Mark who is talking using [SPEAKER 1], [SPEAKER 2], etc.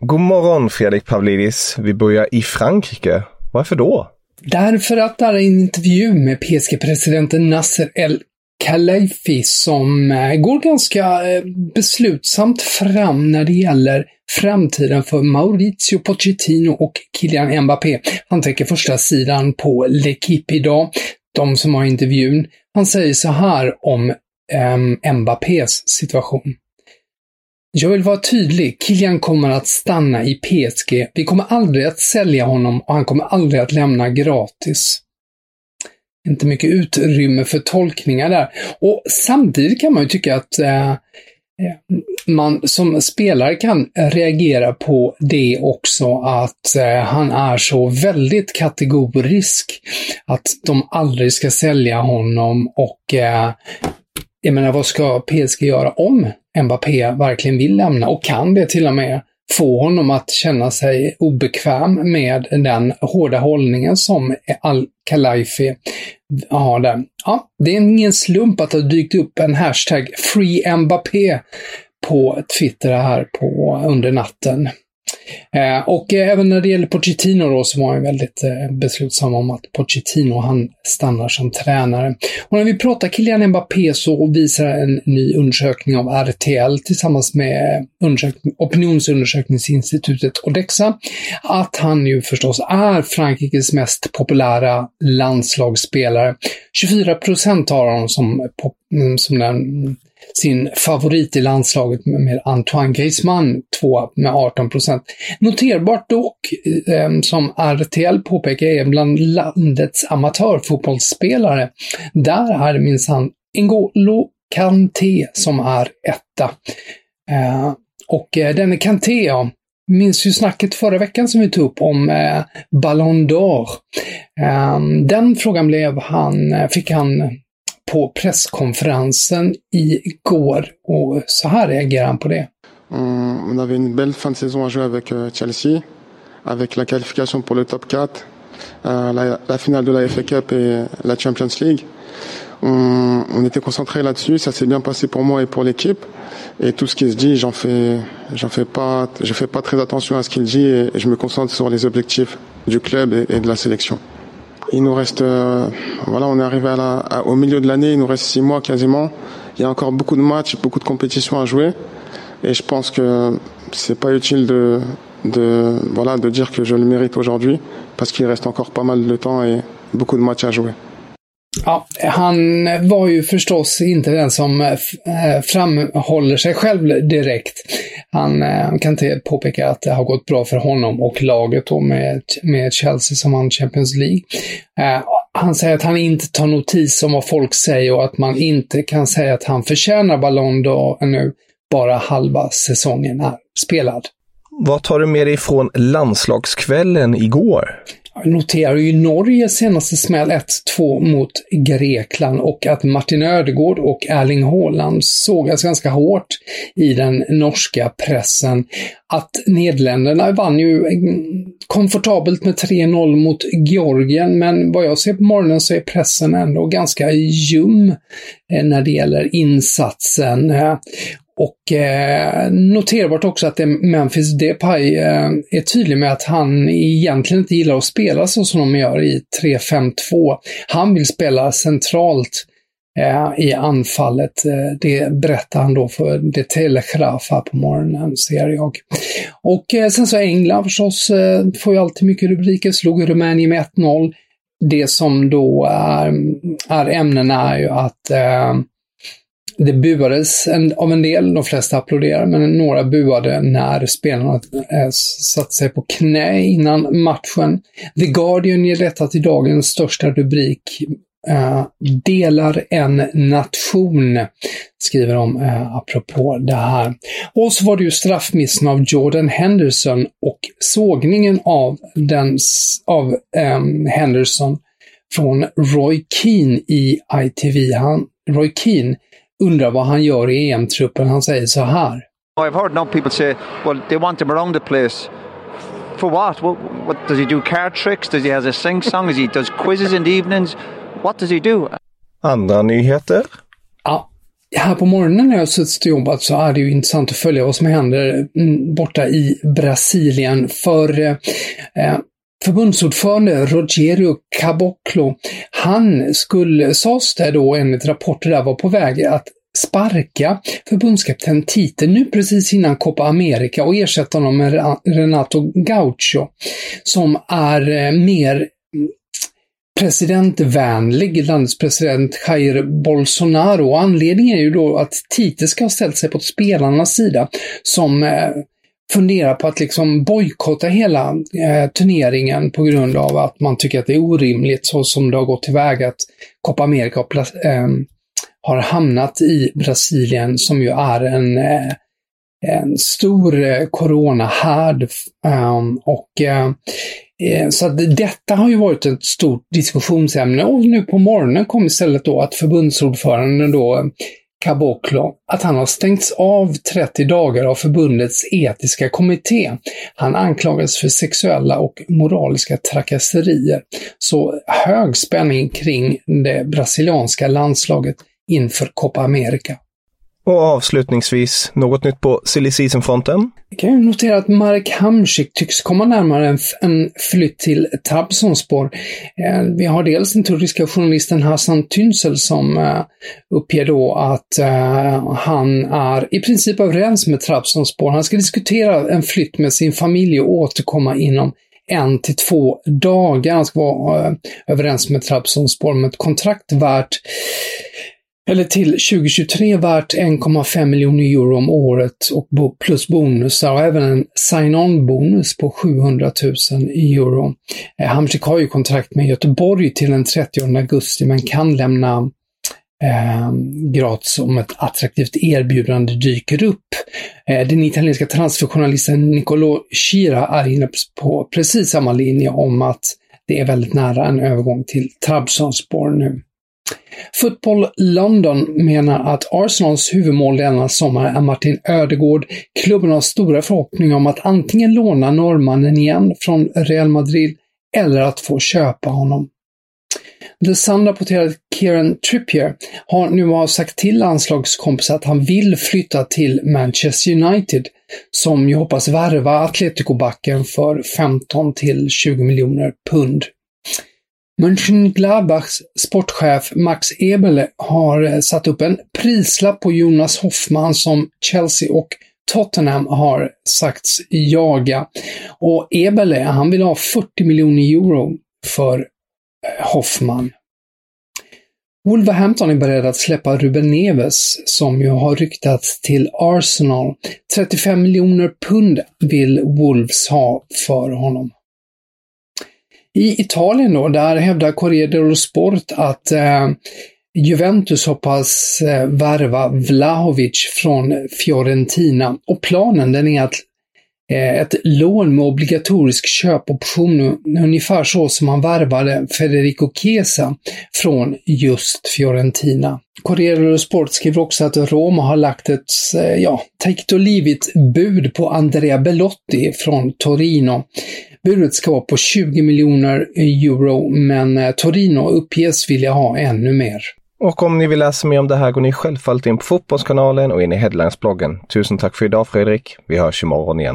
[SPEAKER 1] God morgon Fredrik Pavlidis. Vi börjar i Frankrike. Varför då?
[SPEAKER 2] Därför att det är en intervju med PSG-presidenten Nasser El Khelaifi som eh, går ganska eh, beslutsamt fram när det gäller framtiden för Maurizio Pochettino och Kylian Mbappé. Han täcker första sidan på L'Equipe idag, de som har intervjun. Han säger så här om eh, Mbappés situation. Jag vill vara tydlig, Kilian kommer att stanna i PSG. Vi kommer aldrig att sälja honom och han kommer aldrig att lämna gratis inte mycket utrymme för tolkningar där. Och samtidigt kan man ju tycka att eh, eh, man som spelare kan reagera på det också, att eh, han är så väldigt kategorisk. Att de aldrig ska sälja honom och eh, jag menar, vad ska PSG göra om Mbappé verkligen vill lämna och kan det till och med få honom att känna sig obekväm med den hårda hållningen som Al-Khelaifi har där. Ja, det är ingen slump att det har dykt upp en hashtag Free Mbappé på Twitter här på, under natten. Eh, och eh, även när det gäller Pochettino då så var han väldigt eh, beslutsam om att Pochettino han stannar som tränare. Och när vi pratar Kylian Mbappé så visar en ny undersökning av RTL tillsammans med eh, opinionsundersökningsinstitutet Odexa att han ju förstås är Frankrikes mest populära landslagsspelare. 24 procent har honom som, mm, som den sin favorit i landslaget med Antoine Griezmann, två med 18 procent. Noterbart dock, eh, som RTL påpekar, är bland landets amatörfotbollsspelare. Där är det minsann N'Golo Kanté som är etta. Eh, och eh, denne Kanté, ja, minns ju snacket förra veckan som vi tog upp om eh, Ballon d'Or. Eh, den frågan blev han, fick han på presskonferensen igår och så här reagerar han på det.
[SPEAKER 3] On avait une belle fin de saison à jouer avec euh, Chelsea, avec la qualification pour le top 4, euh, la, finale de la FA Cup et la Champions League. On, était concentré là-dessus, ça s'est bien passé pour moi et pour l'équipe. Et tout ce qui se dit, j'en fais, j'en fais pas, je fais pas très attention à ce qu'il dit et, je me concentre sur les objectifs du club et de la sélection. Il nous reste, euh, voilà, on est arrivé à la, au milieu de l'année, il nous reste six mois quasiment. Il y a encore beaucoup de matchs, beaucoup de compétitions à jouer, et je pense que c'est pas utile de, de, voilà, de dire que je le mérite aujourd'hui, parce qu'il reste encore pas mal de temps et beaucoup de matchs à jouer.
[SPEAKER 2] Ja, han var ju förstås inte den som eh, framhåller själv direkt. Han eh, kan inte påpeka att det har gått bra för honom och laget då med, med Chelsea som vann Champions League. Eh, han säger att han inte tar notis om vad folk säger och att man inte kan säga att han förtjänar Ballon d'Or nu. Bara halva säsongen är spelad.
[SPEAKER 1] Vad tar du med dig från landslagskvällen igår?
[SPEAKER 2] Noterar ju Norges senaste smäll 1-2 mot Grekland och att Martin Ödegård och Erling Haaland sågas ganska hårt i den norska pressen. Att Nederländerna vann ju eh, komfortabelt med 3-0 mot Georgien, men vad jag ser på morgonen så är pressen ändå ganska ljum eh, när det gäller insatsen. Eh, och eh, noterbart också att Memphis Depay eh, är tydlig med att han egentligen inte gillar att spela så som de gör i 3-5-2. Han vill spela centralt eh, i anfallet. Eh, det berättar han då för The Telegraph här på morgonen, ser jag. Och eh, sen så England förstås, eh, får ju alltid mycket rubriker, slog Rumänien med 1-0. Det som då är, är ämnena är ju att eh, det buades en, av en del, de flesta applåderade, men några buade när spelarna eh, satte sig på knä innan matchen. The Guardian ger detta till dagens största rubrik. Eh, delar en nation, skriver de eh, apropå det här. Och så var det ju straffmissen av Jordan Henderson och sågningen av, den, av eh, Henderson från Roy Keane i ITV. Han, Roy Keane undrar vad han gör i EM-truppen. Han säger så här.
[SPEAKER 4] I've heard now people say, well, they want him around the place. For what? what? What, does he do card tricks? Does he have a sing song? Does he does quizzes in the evenings? What does he do?
[SPEAKER 1] Andra nyheter?
[SPEAKER 2] Ja, här på morgonen när jag suttit och jobbat så är det ju intressant att följa vad som händer mm, borta i Brasilien. För eh, förbundsordförande Rogerio Caboclo, han skulle, sades det då enligt rapporter där, var på väg att sparka förbundskapten Tite nu precis innan Copa America och ersätta honom med Renato Gaucho, som är eh, mer presidentvänlig, landets president Jair Bolsonaro. Anledningen är ju då att Tite ska ha ställt sig på spelarnas sida som eh, funderar på att liksom bojkotta hela eh, turneringen på grund av att man tycker att det är orimligt så som det har gått tillväga att Copa America eh, har hamnat i Brasilien som ju är en, eh, en stor eh, coronahärd. Ehm, och eh, eh, så att detta har ju varit ett stort diskussionsämne och nu på morgonen kom istället då att förbundsordföranden då Caboclo att han har stängts av 30 dagar av förbundets etiska kommitté. Han anklagas för sexuella och moraliska trakasserier. Så hög spänning kring det brasilianska landslaget inför Copa America.
[SPEAKER 1] Och avslutningsvis, något nytt på silly season-fronten?
[SPEAKER 2] Vi kan ju notera att Mark Hamsik tycks komma närmare en, en flytt till Trabzonspor. Eh, vi har dels den turkiska journalisten Hassan Tünsel som eh, uppger då att eh, han är i princip överens med Trabzonspor. Han ska diskutera en flytt med sin familj och återkomma inom en till två dagar. Han ska vara eh, överens med Trabzonspor med ett kontrakt värt eller till 2023 värt 1,5 miljoner euro om året och plus bonusar och även en sign-on-bonus på 700 000 euro. Eh, Hamsik har ju kontrakt med Göteborg till den 30 augusti men kan lämna eh, gratis om ett attraktivt erbjudande dyker upp. Eh, den italienska transferjournalisten Nicolo Schira är inne på precis samma linje om att det är väldigt nära en övergång till Trabzonspor nu. Football London menar att Arsenals huvudmål denna sommar är Martin Ödegård. Klubben har stora förhoppningar om att antingen låna norrmannen igen från Real Madrid eller att få köpa honom. The Sun rapporterar att Kieran Trippier har nu har sagt till landslagskompisar att han vill flytta till Manchester United, som ju hoppas värva Atletico-backen för 15 till 20 miljoner pund. Mönchengladbachs sportchef Max Eberle har eh, satt upp en prislapp på Jonas Hoffman som Chelsea och Tottenham har sagts jaga. Och Eberle, han vill ha 40 miljoner euro för eh, Hoffman. Wolverhampton är beredd att släppa Ruben Neves, som ju har ryktats till Arsenal. 35 miljoner pund vill Wolves ha för honom. I Italien då, där hävdar Corriere dello Sport att eh, Juventus hoppas eh, värva Vlahovic från Fiorentina och planen den är att eh, ett lån med obligatorisk köpoption, ungefär så som man värvade Federico Chiesa från just Fiorentina. Corriere dello Sport skriver också att Roma har lagt ett, eh, ja, take it or leave it bud på Andrea Bellotti från Torino. Budet ska vara på 20 miljoner euro, men eh, Torino uppges vilja ha ännu mer.
[SPEAKER 1] Och om ni vill läsa mer om det här går ni självfallet in på Fotbollskanalen och in i Headlines-bloggen. Tusen tack för idag Fredrik. Vi hörs imorgon igen.